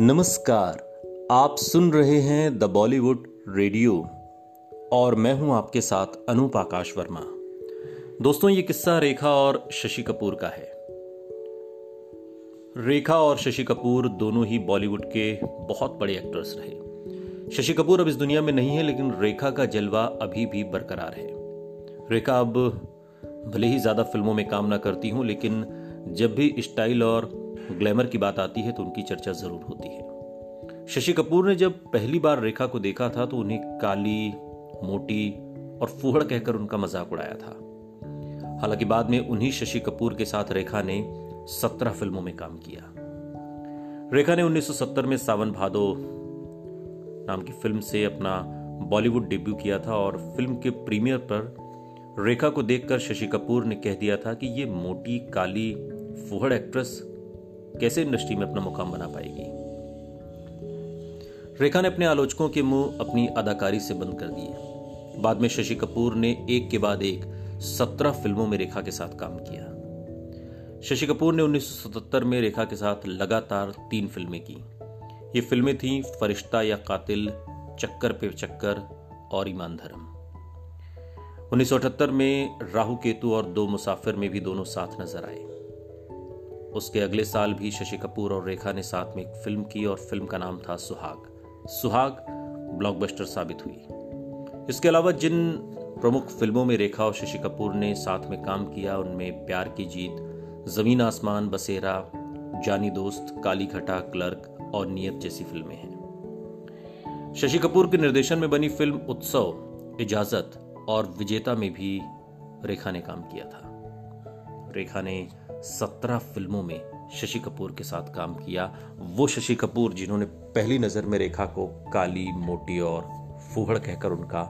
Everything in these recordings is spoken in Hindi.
नमस्कार, आप सुन रहे हैं द बॉलीवुड रेडियो और मैं हूँ आपके साथ अनूप आकाश वर्मा। दोस्तों, ये किस्सा रेखा और शशि कपूर का है। रेखा और शशि कपूर दोनों ही बॉलीवुड के बहुत बड़े एक्टर्स रहे। शशि कपूर अब इस दुनिया में नहीं है, लेकिन रेखा का जलवा अभी भी बरकरार है। रेखा अब भले ही ज़्यादा फ़िल्मों में काम ना करती हूँ, लेकिन जब भी स्टाइल और ग्लैमर की बात आती है तो उनकी चर्चा ज़रूर होती है। शशि कपूर ने जब पहली बार रेखा को देखा था तो उन्हें काली, मोटी और फूहड़ कहकर उनका मज़ाक उड़ाया था। हालाँकि बाद में उन्हीं शशि कपूर के साथ रेखा ने सत्रह फ़िल्मों में काम किया। रेखा ने 1970 में सावन भादो नाम की फ़िल्म से अपना बॉलीवुड डेब्यू किया था और फ़िल्म के प्रीमियर पर रेखा को देखकर शशि कपूर ने कह दिया था कि ये मोटी, काली, फुहड़ एक्ट्रेस कैसे इंडस्ट्री में अपना मुकाम बना पाएगी? रेखा ने अपने आलोचकों के मुँह अपनी अदाकारी से बंद कर दिए। बाद में शशि कपूर ने एक के बाद एक सत्रह फ़िल्मों में रेखा के साथ काम किया। शशि कपूर ने 1977 में रेखा के साथ लगातार तीन फ़िल्में की। ये फ़िल्में थीं फरिश्ता या कातिल, चक्कर पे चक्कर और ईमान धर्म। 1978 में राहु केतु और दो मुसाफिर में भी दोनों साथ नज़र आए। उसके अगले साल भी शशि कपूर और रेखा ने साथ में एक फ़िल्म की और फ़िल्म का नाम था सुहाग। सुहाग ब्लॉकबस्टर साबित हुई। इसके अलावा जिन प्रमुख फ़िल्मों में रेखा और शशि कपूर ने साथ में काम किया, उनमें प्यार की जीत, ज़मीन आसमान, बसेरा, जानी दोस्त, काली घटा, क्लर्क और नियत जैसी फ़िल्में हैं। शशि कपूर के निर्देशन में बनी फ़िल्म उत्सव, इजाज़त और विजेता में भी रेखा ने काम किया था। रेखा ने सत्रह फ़िल्मों में शशि कपूर के साथ काम किया। वो शशि कपूर जिन्होंने पहली नज़र में रेखा को काली, मोटी और फूहड़ कहकर उनका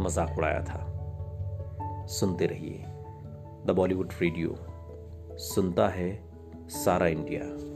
मज़ाक उड़ाया था। सुनते रहिए। द बॉलीवुड रेडियो, सुनता है सारा इंडिया।